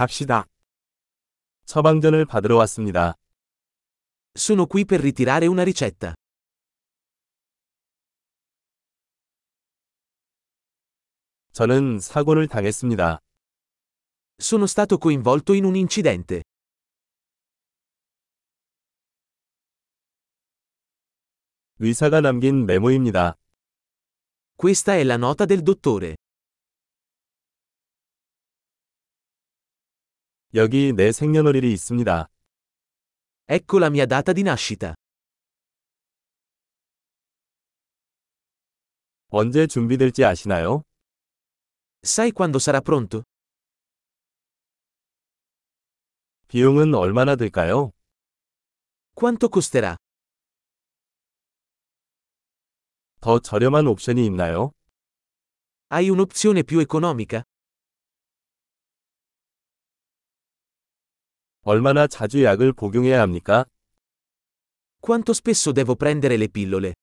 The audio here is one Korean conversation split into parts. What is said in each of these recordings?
갑시다. 처방전을 받으러 왔습니다. Sono qui per ritirare una ricetta. 저는 사고를 당했습니다. Sono stato coinvolto in un incidente. 의사가 남긴 메모입니다. Questa è la nota del dottore. 여기 내 생년월일이 있습니다. Ecco la mia data di nascita. 언제 준비될지 아시나요? Sai quando sarà pronto? 비용은 얼마나 들까요? Quanto costerà? 더 저렴한 옵션이 있나요? Hai un'opzione più economica? 얼마나 자주 약을 복용해야 합니까? Quanto spesso devo prendere le pillole?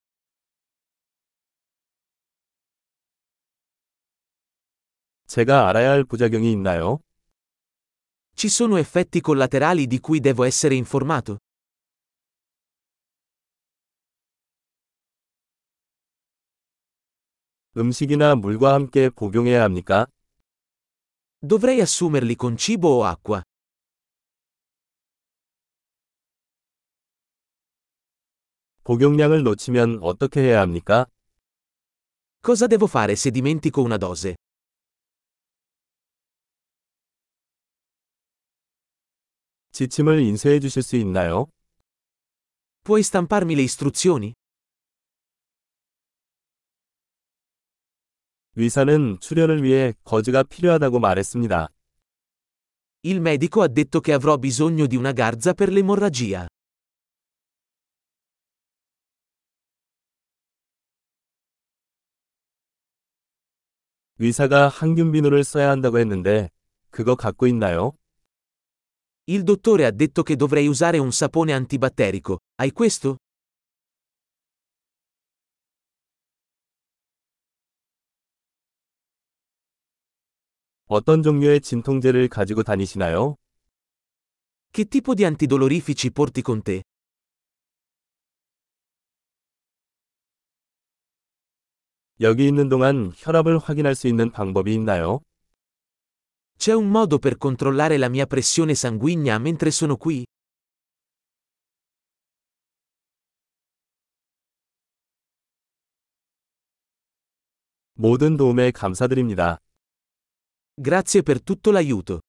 제가 알아야 할 부작용이 있나요? Ci sono effetti collaterali di cui devo essere informato? 음식이나 물과 함께 복용해야 합니까? Dovrei assumerli con cibo o acqua? 복용량을 놓치면 어떻게 해야 합니까? Cosa devo fare se dimentico una dose? 지침을 인쇄해 주실 수 있나요? Puoi stamparmi le istruzioni? 의사는 출혈을 위해 거즈가 필요하다고 말했습니다. Il medico ha detto che avrò bisogno di una garza per l'emorragia. 의사가 항균 비누를 써야 한다고 했는데 그거 갖고 있나요? Il dottore ha detto che dovrei usare un sapone antibatterico. Hai questo? 어떤 종류의 진통제를 가지고 다니시나요? Che tipo di antidolorifici porti con te? 여기 있는 동안 혈압을 확인할 수 있는 방법이 있나요? C'è un modo per controllare la mia pressione sanguigna mentre sono qui? 모든 도움에 감사드립니다. Grazie per tutto l'aiuto.